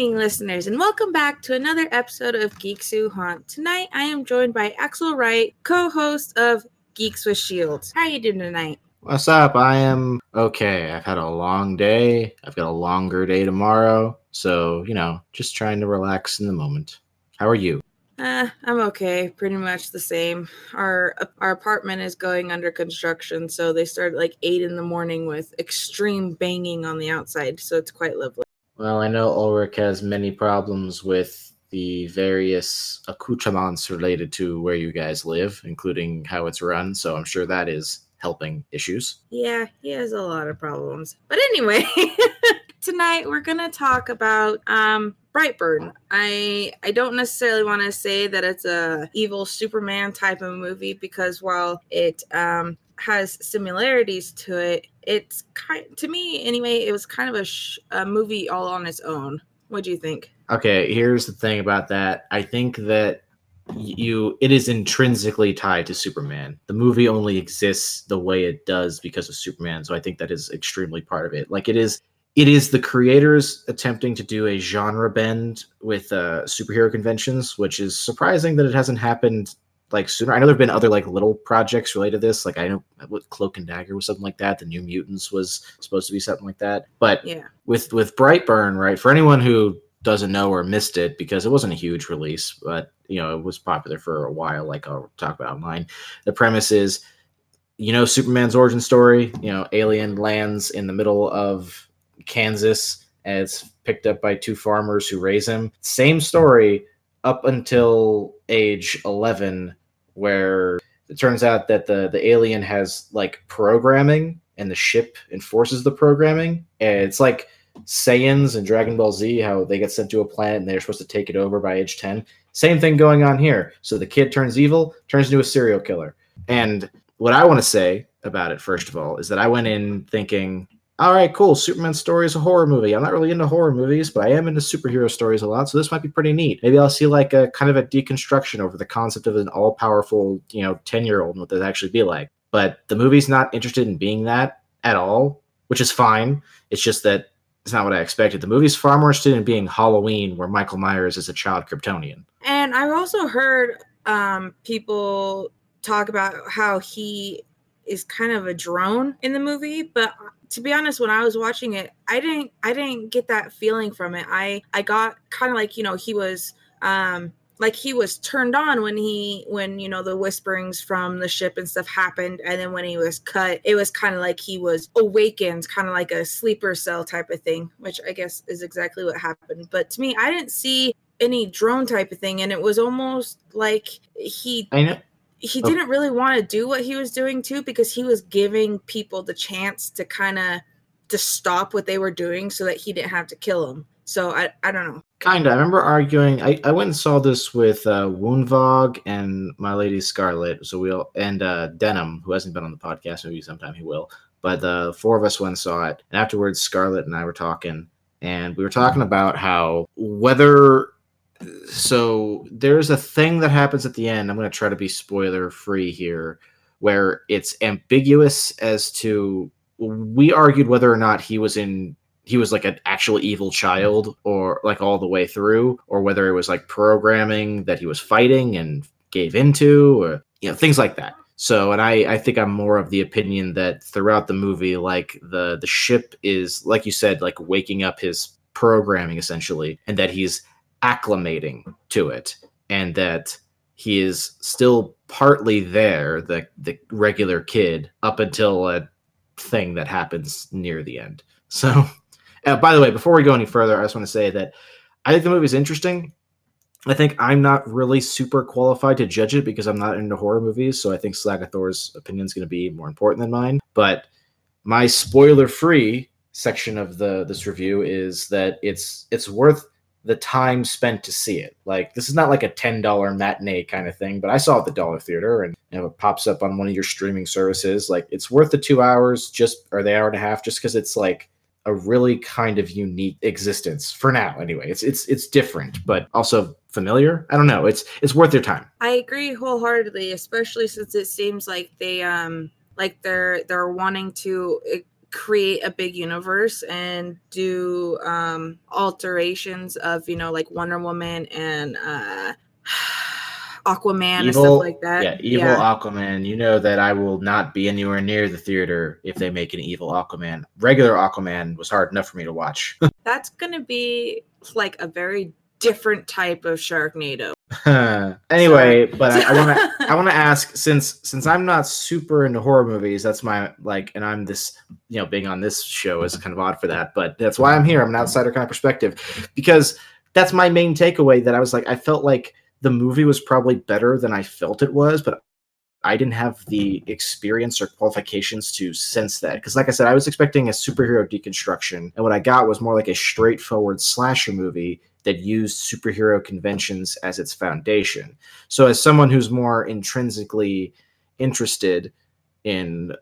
Evening, listeners, and welcome back to another episode of Geeks Who Haunt. Tonight, I am joined by Axle Wright, co-host of Geeks with Shields. How are you doing tonight? What's up? I am okay. I've had a long day. I've got a longer day tomorrow. So, you know, just trying to relax in the moment. How are you? Uh, I'm okay. Pretty much the same. Our our apartment is going under construction, so they start like eight in the morning with extreme banging on the outside. So it's quite lovely. Well, I know Ulrich has many problems with the various accoutrements related to where you guys live, including how it's run. So I'm sure that is helping issues. Yeah, he has a lot of problems. But anyway, tonight we're gonna talk about um Brightburn. I I don't necessarily want to say that it's a evil Superman type of movie because while it um has similarities to it, it's kind to me anyway. It was kind of a, sh- a movie all on its own. What do you think? Okay, here's the thing about that. I think that you it is intrinsically tied to Superman. The movie only exists the way it does because of Superman, so I think that is extremely part of it. Like it is it is the creators attempting to do a genre bend with uh, superhero conventions, which is surprising that it hasn't happened like sooner. I know there've been other like little projects related to this. Like I know what Cloak and Dagger was something like that. The New Mutants was supposed to be something like that. But Yeah. with with Brightburn, right? For anyone who doesn't know or missed it, because it wasn't a huge release, but you know it was popular for a while. Like I'll talk about online. The premise is, you know, Superman's origin story. You know, alien lands in the middle of Kansas and it's picked up by two farmers who raise him. Same story up until age 11 where it turns out that the the alien has like programming and the ship enforces the programming. And it's like Saiyans and Dragon Ball Z how they get sent to a planet and they're supposed to take it over by age 10 same thing going on here. So the kid turns evil turns into a serial killer. And what I want to say about it first of all is that I went in thinking all right, cool. Superman story is a horror movie. I'm not really into horror movies, but I am into superhero stories a lot, so this might be pretty neat. Maybe I'll see like a kind of a deconstruction over the concept of an all powerful, you know, 10 year old and what that actually be like. But the movie's not interested in being that at all, which is fine. It's just that it's not what I expected. The movie's far more interested in being Halloween, where Michael Myers is a child Kryptonian. And I've also heard um, people talk about how he is kind of a drone in the movie, but to be honest, when I was watching it, I didn't I didn't get that feeling from it. I I got kind of like you know he was um like he was turned on when he when you know the whisperings from the ship and stuff happened and then when he was cut it was kind of like he was awakened kind of like a sleeper cell type of thing which i guess is exactly what happened but to me i didn't see any drone type of thing and it was almost like he I know. He Oh. didn't really want to do what he was doing too because he was giving people the chance to kind of to stop what they were doing so that he didn't have to kill them so i i don't know Kinda. I remember arguing. I, I went and saw this with uh, Woundvog and My Lady Scarlet. So we'll and uh, Denim, who hasn't been on the podcast, maybe sometime he will. But the four of us went and saw it, and afterwards, Scarlet and I were talking, and we were talking about how whether. So there's a thing that happens at the end. I'm going to try to be spoiler free here, where it's ambiguous as to. We argued whether or not he was in he was like an actual evil child or like all the way through or whether it was like programming that he was fighting and gave into or you know things like that so and i i think i'm more of the opinion that throughout the movie like the the ship is like you said like waking up his programming essentially and that he's acclimating to it and that he is still partly there the the regular kid up until a thing that happens near the end so uh, by the way, before we go any further, I just want to say that I think the movie is interesting. I think I'm not really super qualified to judge it because I'm not into horror movies, so I think Slagathor's opinion is going to be more important than mine. But my spoiler-free section of the this review is that it's it's worth the time spent to see it. Like this is not like a ten dollar matinee kind of thing, but I saw it at the Dollar Theater, and you know it pops up on one of your streaming services. Like it's worth the two hours, just or the hour and a half, just because it's like a really kind of unique existence for now anyway it's it's it's different but also familiar i don't know it's it's worth your time I agree wholeheartedly, especially since it seems like they um like they're they're wanting to eh, create a big universe and do um alterations of you know like Wonder Woman and uh Aquaman and stuff like that. Yeah, evil Aquaman. You know that I will not be anywhere near the theater if they make an evil Aquaman. Regular Aquaman was hard enough for me to watch. That's gonna be like a very different type of Sharknado. anyway, but I want to I want to ask since since I'm not super into horror movies, that's my like, and I'm this you know being on this show is kind of odd for that, but that's why I'm here. I'm an outsider kind of perspective because that's my main takeaway. That I was like, I felt like the movie was probably better than I felt it was, but I didn't have the experience or qualifications to sense that. Because, like I said, I was expecting a superhero deconstruction, and what I got was more like a straightforward slasher movie that used superhero conventions as its foundation. So, as someone who's more intrinsically interested in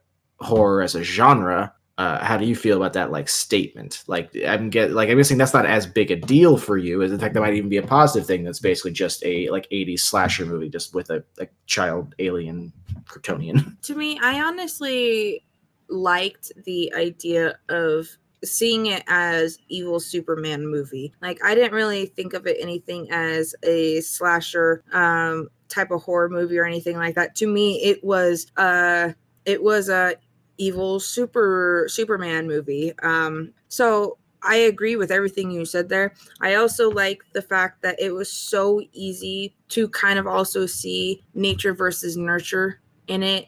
horror as a genre, uh, how do you feel about that like statement? Like I'm get like I'm guessing that's not as big a deal for you. As in fact, that might even be a positive thing. That's basically just a like 80s slasher movie, just with a, a child alien Kryptonian. To me, I honestly liked the idea of seeing it as evil Superman movie. Like I didn't really think of it anything as a slasher um type of horror movie or anything like that. To me, it was uh it was a evil super Superman movie. Um, so I agree with everything you said there. I also like the fact that it was so easy to kind of also see nature versus nurture in it.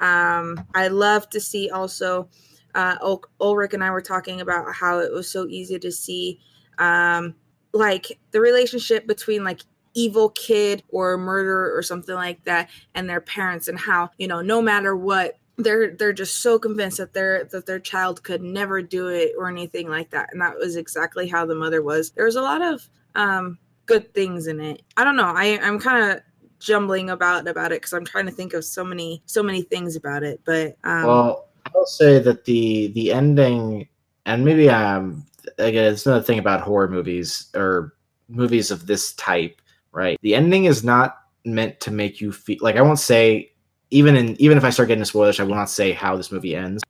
Um, I love to see also uh, Ul- Ulrich and I were talking about how it was so easy to see um, like the relationship between like evil kid or murderer or something like that and their parents and how you know no matter what they're they're just so convinced that their that their child could never do it or anything like that. And that was exactly how the mother was. There was a lot of um good things in it. I don't know. I i'm kind of jumbling about about it because i'm trying to think of so many so many things about it. But um well i'll say that the the ending and maybe um again it's another thing about horror movies or movies of this type right? The ending is not meant to make you feel like i won't say even in even if I start getting spoilers, I will not say how this movie ends.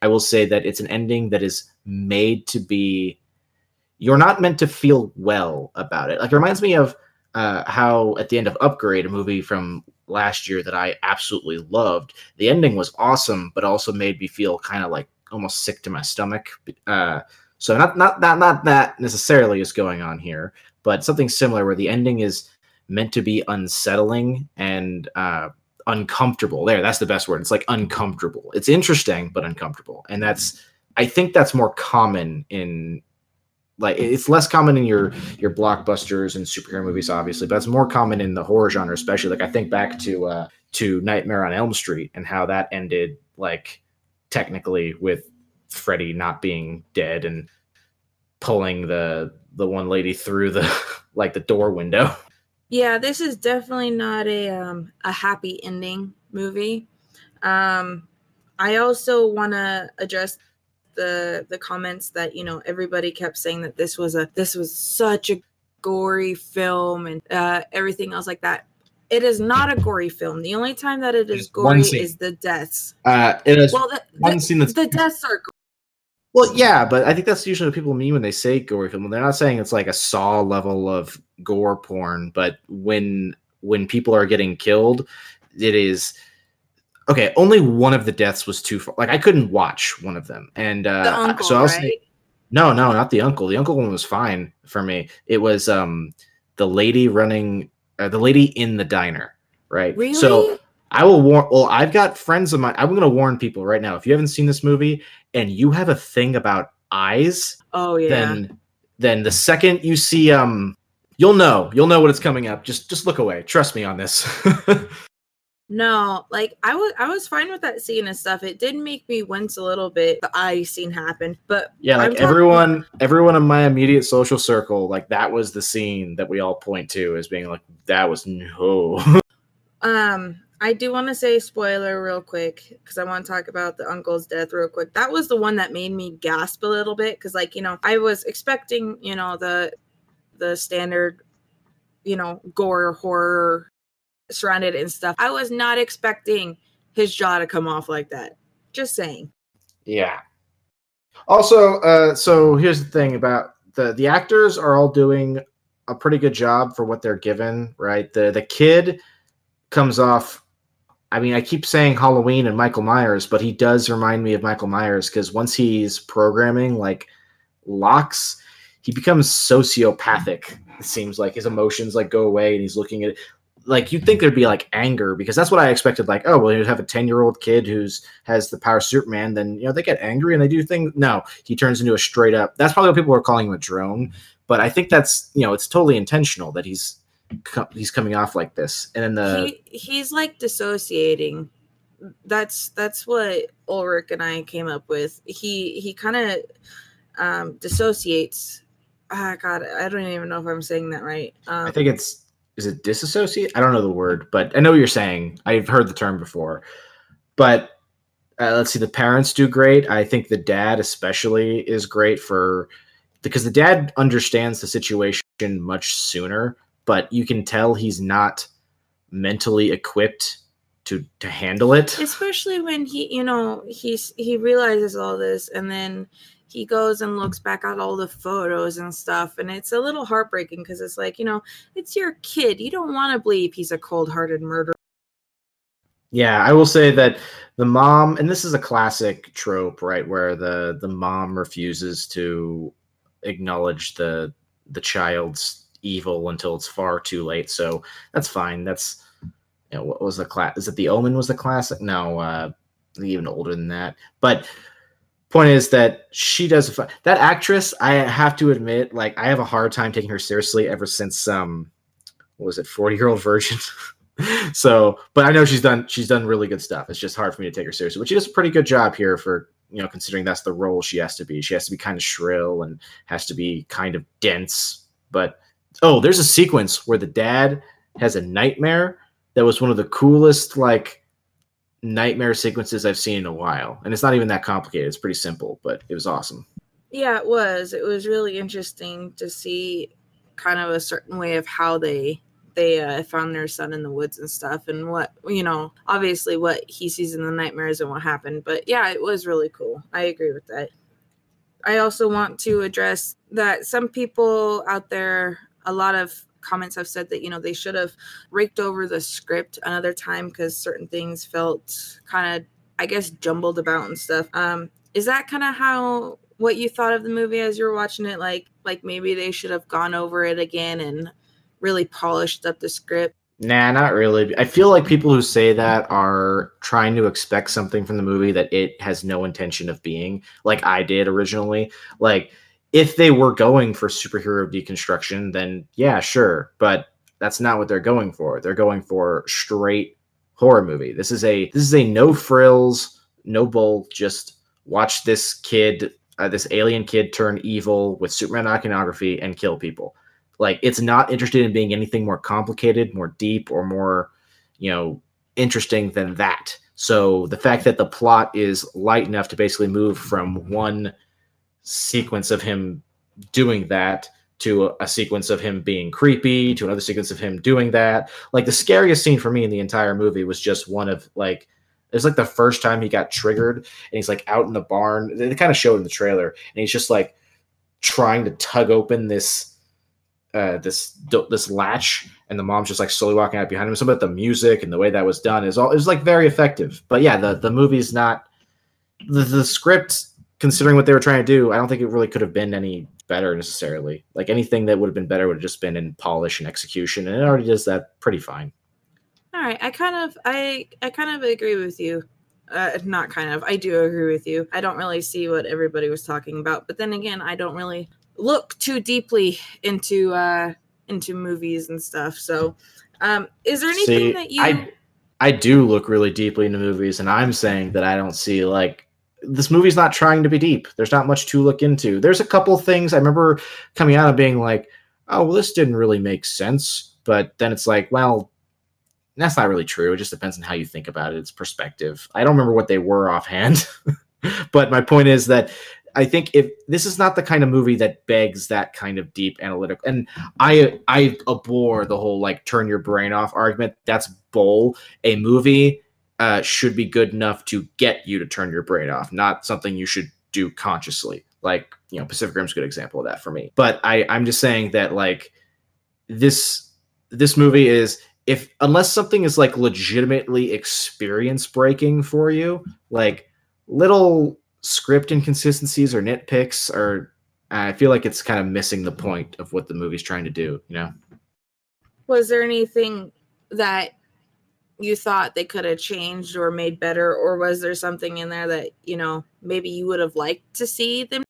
I will say that it's an ending that is made to be. You're not meant to feel well about it. Like it reminds me of uh, how at the end of Upgrade, a movie from last year that I absolutely loved, the ending was awesome, but also made me feel kind of like almost sick to my stomach. Uh, so not not not not that necessarily is going on here, but something similar where the ending is meant to be unsettling and uh, uncomfortable. There, that's the best word. It's like uncomfortable. It's interesting, but uncomfortable. And that's I think that's more common in like it's less common in your your blockbusters and superhero movies, obviously, but it's more common in the horror genre, especially. Like I think back to uh to Nightmare on Elm Street and how that ended like technically with Freddy not being dead and pulling the the one lady through the like the door window. Yeah, this is definitely not a um a happy ending movie. Um I also want to address the the comments that, you know, everybody kept saying that this was a this was such a gory film and uh everything else like that. It is not a gory film. The only time that it is gory is the deaths. Uh it is well, the, one the, scene that's the deaths are well, yeah, but I think that's usually what people mean when they say gory film. They're not saying it's like a saw level of gore porn, but when when people are getting killed, it is okay. Only one of the deaths was too far. Like I couldn't watch one of them, and uh, uncle, so I'll right? say no, no, not the uncle. The uncle one was fine for me. It was um the lady running, uh, the lady in the diner, right? Really? So I will warn. Well, I've got friends of mine. I'm going to warn people right now. If you haven't seen this movie and you have a thing about eyes, oh yeah. then then the second you see um, you'll know. You'll know what it's coming up. Just just look away. Trust me on this. No, like I was I was fine with that scene and stuff. It did make me wince a little bit. The eye scene happened, but yeah, I'm like talking- everyone, everyone in my immediate social circle, like that was the scene that we all point to as being like that was no. Um, I do want to say spoiler real quick because I want to talk about the uncle's death real quick. That was the one that made me gasp a little bit because, like, you know, I was expecting, you know, the the standard, you know, gore horror surrounded and stuff. I was not expecting his jaw to come off like that. Just saying. yeah, Also, uh, so here's the thing about the the actors are all doing a pretty good job for what they're given, right? The the kid comes off I mean, I keep saying Halloween and Michael Myers, but he does remind me of Michael Myers because once he's programming like locks, he becomes sociopathic. It seems like his emotions like go away and he's looking at. Like you'd think there'd be like anger because that's what I expected. Like, oh well, you'd have a ten year old kid who's has the power of Superman, then you know they get angry and they do things. No, he turns into a straight up. That's probably what people are calling him a drone. But I think that's you know it's totally intentional that he's he's coming off like this, and then the he, he's like dissociating. That's that's what Ulrich and I came up with. He he kind of um, dissociates. Ah, God, I don't even know if I'm saying that right. Um, I think it's is it disassociate? I don't know the word, but I know what you're saying. I've heard the term before. But uh, let's see, the parents do great. I think the dad especially is great for because the dad understands the situation much sooner but you can tell he's not mentally equipped to to handle it. Especially when he you know he's he realizes all this and then he goes and looks back at all the photos and stuff and it's a little heartbreaking because it's like you know it's your kid. You don't want to believe he's a cold-hearted murderer. Yeah i will say that the mom and this is a classic trope right where the the mom refuses to acknowledge the the child's evil until it's far too late. So that's fine. That's you know, what was the class? Is it the Omen was the classic? No, uh, even older than that. But point is that she does that actress. I have to admit, like I have a hard time taking her seriously ever since um, what was it, Forty Year Old Virgin. so, but I know she's done she's done really good stuff. It's just hard for me to take her seriously. But she does a pretty good job here for you know considering that's the role she has to be. She has to be kind of shrill and has to be kind of dense, but oh, there's a sequence where the dad has a nightmare that was one of the coolest like nightmare sequences I've seen in a while. And it's not even that complicated. It's pretty simple, but it was awesome. Yeah, it was. It was really interesting to see kind of a certain way of how they they uh, found their son in the woods and stuff and what you know obviously what he sees in the nightmares and what happened but yeah it was really cool i agree with that i also want to address that some people out there a lot of comments have said that you know they should have raked over the script another time because certain things felt kind of i guess jumbled about and stuff um is that kind of how what you thought of the movie as you were watching it like like maybe they should have gone over it again and really polished up the script Nah, not really. I feel like people who say that are trying to expect something from the movie that it has no intention of being, like I did originally. Like, if they were going for superhero deconstruction, then yeah, sure. But that's not what they're going for. They're going for straight horror movie. This is a this is a no frills, no bull. Just watch this kid, uh, this alien kid, turn evil with Superman iconography and kill people. Like it's not interested in being anything more complicated, more deep, or more, you know, interesting than that. So the fact that the plot is light enough to basically move from one sequence of him doing that to a, sequence of him being creepy to another sequence of him doing that. Like the scariest scene for me in the entire movie was just one of like it's like the first time he got triggered and he's like out in the barn. They kind of showed in the trailer and he's just like trying to tug open this uh this this latch and the mom's just like slowly walking out behind him. Some of the music and the way that was done is all it was like very effective. But yeah the the movie's not the, the script considering what they were trying to do, I don't think it really could have been any better necessarily. Like anything that would have been better would have just been in polish and execution, and it already does that pretty fine. All right, I kind of I I kind of agree with you. Uh, not kind of, I do agree with you. I don't really see what everybody was talking about, but then again, I don't really look too deeply into uh into movies and stuff. So, um, is there anything see, that you? I I do look really deeply into movies, and I'm saying that I don't see like this movie's not trying to be deep. There's not much to look into. There's a couple things I remember coming out of being like, oh, well, this didn't really make sense. But then it's like, well, that's not really true. It just depends on how you think about it. It's perspective. I don't remember what they were offhand. but my point is that I think if this is not the kind of movie that begs that kind of deep analytical, and I I abhor the whole like turn your brain off argument. That's bull. A movie uh, should be good enough to get you to turn your brain off, not something you should do consciously. Like, you know, Pacific Rim's a good example of that for me. But I, I'm just saying that like this this movie is if unless something is like legitimately experience breaking for you, like little script inconsistencies or nitpicks are I feel like it's kind of missing the point of what the movie's trying to do, you know. Was there anything that you thought they could have changed or made better or was there something in there that, you know, maybe you would have liked to see them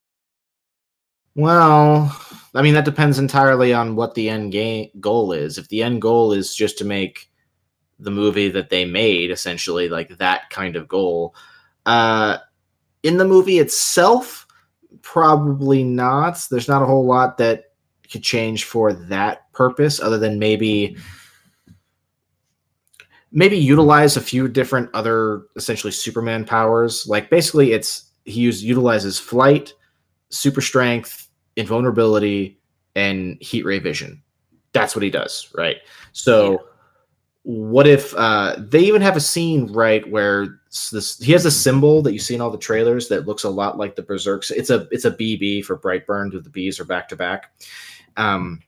well, I mean that depends entirely on what the end game goal is. If the end goal is just to make the movie that they made, essentially like that kind of goal, uh, in the movie itself, probably not. There's not a whole lot that could change for that purpose, other than maybe maybe utilize a few different other essentially Superman powers. Like basically, it's he use, utilizes flight, super strength, invulnerability, and heat ray vision. That's what he does, right? So, yeah. what if uh, they even have a scene right where this he has a symbol that you see in all the trailers that looks a lot like the Berserks. It's a it's a BB for Brightburn, with the bees are back to back. Um,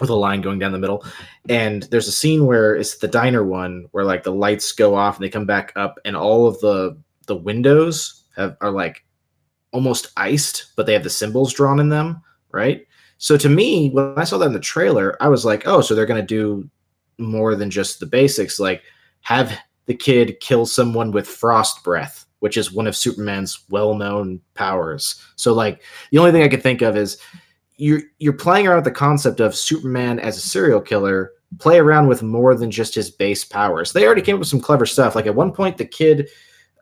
with a line going down the middle. And there's a scene where it's the diner one where like the lights go off and they come back up and all of the the windows have are like almost iced, but they have the symbols drawn in them, right? So to me, when I saw that in the trailer, I was like, oh, so they're gonna do more than just the basics, like have the kid kill someone with frost breath, which is one of Superman's well-known powers. So like the only thing I could think of is you're you're playing around with the concept of Superman as a serial killer, play around with more than just his base powers. They already came up with some clever stuff. Like at one point, the kid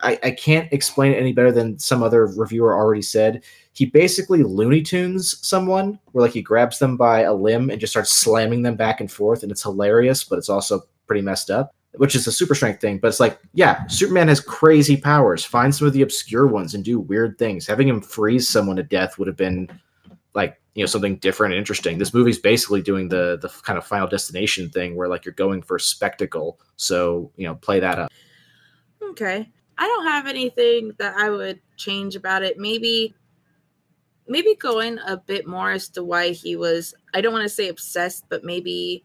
I, I can't explain it any better than some other reviewer already said. He basically Looney Tunes someone, where like he grabs them by a limb and just starts slamming them back and forth, and it's hilarious, but it's also pretty messed up. Which is a super strength thing, but it's like, yeah, Superman has crazy powers. Find some of the obscure ones and do weird things. Having him freeze someone to death would have been like you know something different and interesting. This movie's basically doing the the kind of Final Destination thing where like you're going for spectacle. So you know, play that up. Okay. I don't have anything that I would change about it. Maybe maybe going a bit more as to why he was I don't want to say obsessed, but maybe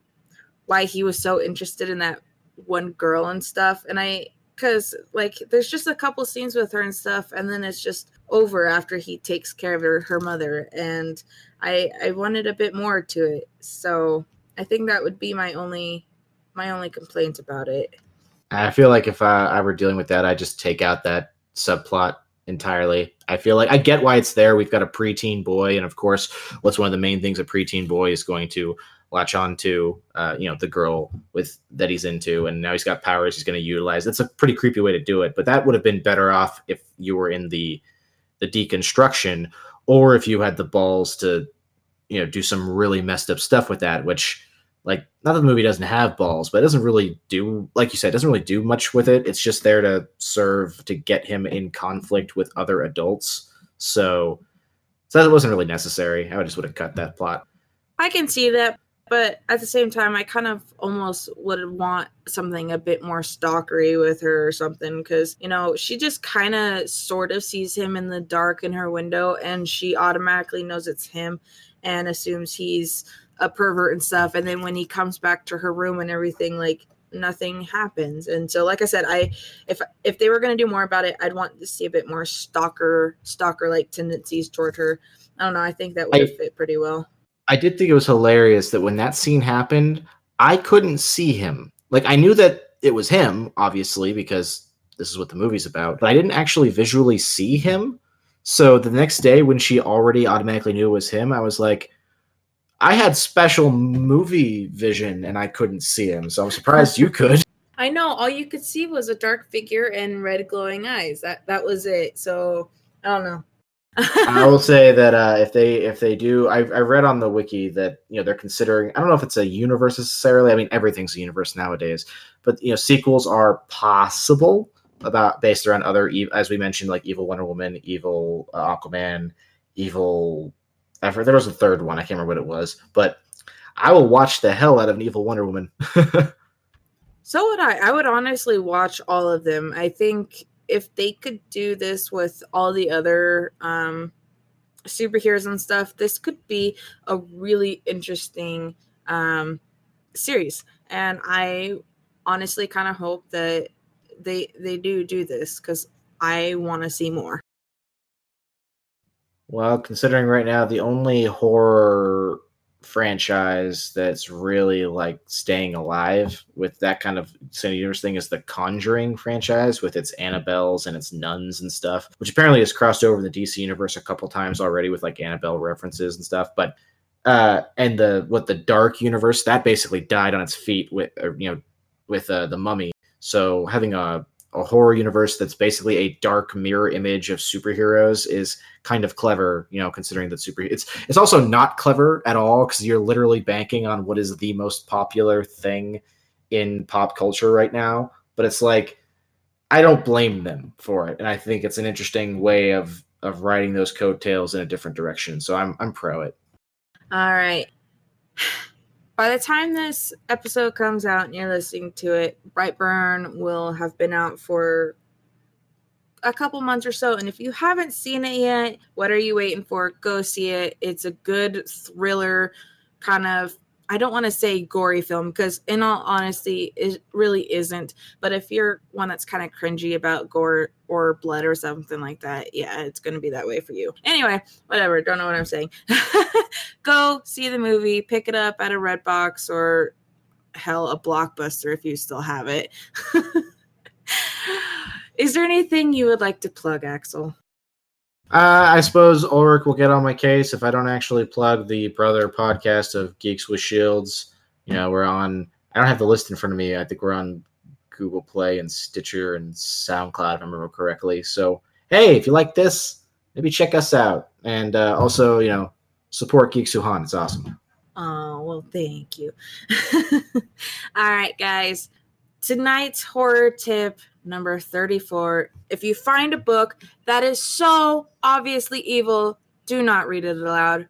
why he was so interested in that one girl and stuff. And I cuz like there's just a couple scenes with her and stuff and then it's just over after he takes care of her, her mother and I I wanted a bit more to it. So I think that would be my only my only complaint about it. I feel like if I, I were dealing with that, I just take out that subplot entirely. I feel like I get why it's there. We've got a preteen boy, and of course, what's one of the main things a preteen boy is going to latch on to, uh, you know, the girl with that he's into, and now he's got powers he's going to utilize. It's a pretty creepy way to do it, but that would have been better off if you were in the the deconstruction, or if you had the balls to, you know, do some really messed up stuff with that, which like not that the movie doesn't have balls but it doesn't really do like you said it doesn't really do much with it. It's just there to serve to get him in conflict with other adults. So so that wasn't really necessary. I just would have cut that plot. I can see that but at the same time i kind of almost would want something a bit more stalkery with her or something because you know she just kind of sort of sees him in the dark in her window and she automatically knows it's him and assumes he's a pervert and stuff and then when he comes back to her room and everything like nothing happens. And so like i said i if if they were going to do more about it i'd want to see a bit more stalker stalker like tendencies toward her. I don't know i think that would have fit pretty well i did think it was hilarious that when that scene happened i couldn't see him like i knew that it was him obviously because this is what the movie's about but i didn't actually visually see him so the next day when she already automatically knew it was him i was like I had special movie vision and I couldn't see him, so I'm surprised you could. I know all you could see was a dark figure and red glowing eyes. That that was it. So I don't know. I will say that uh, if they if they do, I, I read on the wiki that you know they're considering. I don't know if it's a universe necessarily. I mean, everything's a universe nowadays, but you know sequels are possible about based around other as we mentioned like evil Wonder Woman, evil uh, Aquaman, evil I there was a third one. I can't remember what it was, but I will watch the hell out of an Evil Wonder Woman. so would I. I would honestly watch all of them. I think if they could do this with all the other um, superheroes and stuff, this could be a really interesting um, series. And I honestly kind of hope that they they do do this because I want to see more. Well, considering right now the only horror franchise that's really like staying alive with that kind of cinematic universe thing is the Conjuring franchise with its Annabelles and its nuns and stuff, which apparently has crossed over the DC universe a couple times already with like Annabelle references and stuff. But uh, and the what the Dark universe that basically died on its feet with or, you know with uh, the Mummy. So having a a horror universe that's basically a dark mirror image of superheroes is kind of clever, you know, considering that super it's it's also not clever at all because you're literally banking on what is the most popular thing in pop culture right now. But it's like I don't blame them for it, and I think it's an interesting way of of riding those coattails in a different direction. So I'm I'm pro it. All right by the time this episode comes out and you're listening to it, Brightburn will have been out for a couple months or so. And if you haven't seen it yet, what are you waiting for? Go see it. It's a good thriller kind of I don't want to say gory film because, in all honesty, it really isn't. But if you're one that's kind of cringy about gore or blood or something like that, yeah, it's going to be that way for you. Anyway, whatever. Don't know what I'm saying. Go see the movie, pick it up at a Redbox or hell, a Blockbuster if you still have it. Is there anything you would like to plug, Axle? Uh, I suppose Ulrich will get on my case if I don't actually plug the brother podcast of Geeks with Shields. You know, we're on. I don't have the list in front of me. I think we're on Google Play and Stitcher and SoundCloud, if I remember correctly. So, hey, if you like this, maybe check us out. And uh, also, you know, support Geeks Who Haunt. It's awesome. Oh, well, thank you. All right, guys. Tonight's horror tip number 34. If you find a book that is so obviously evil, do not read it aloud.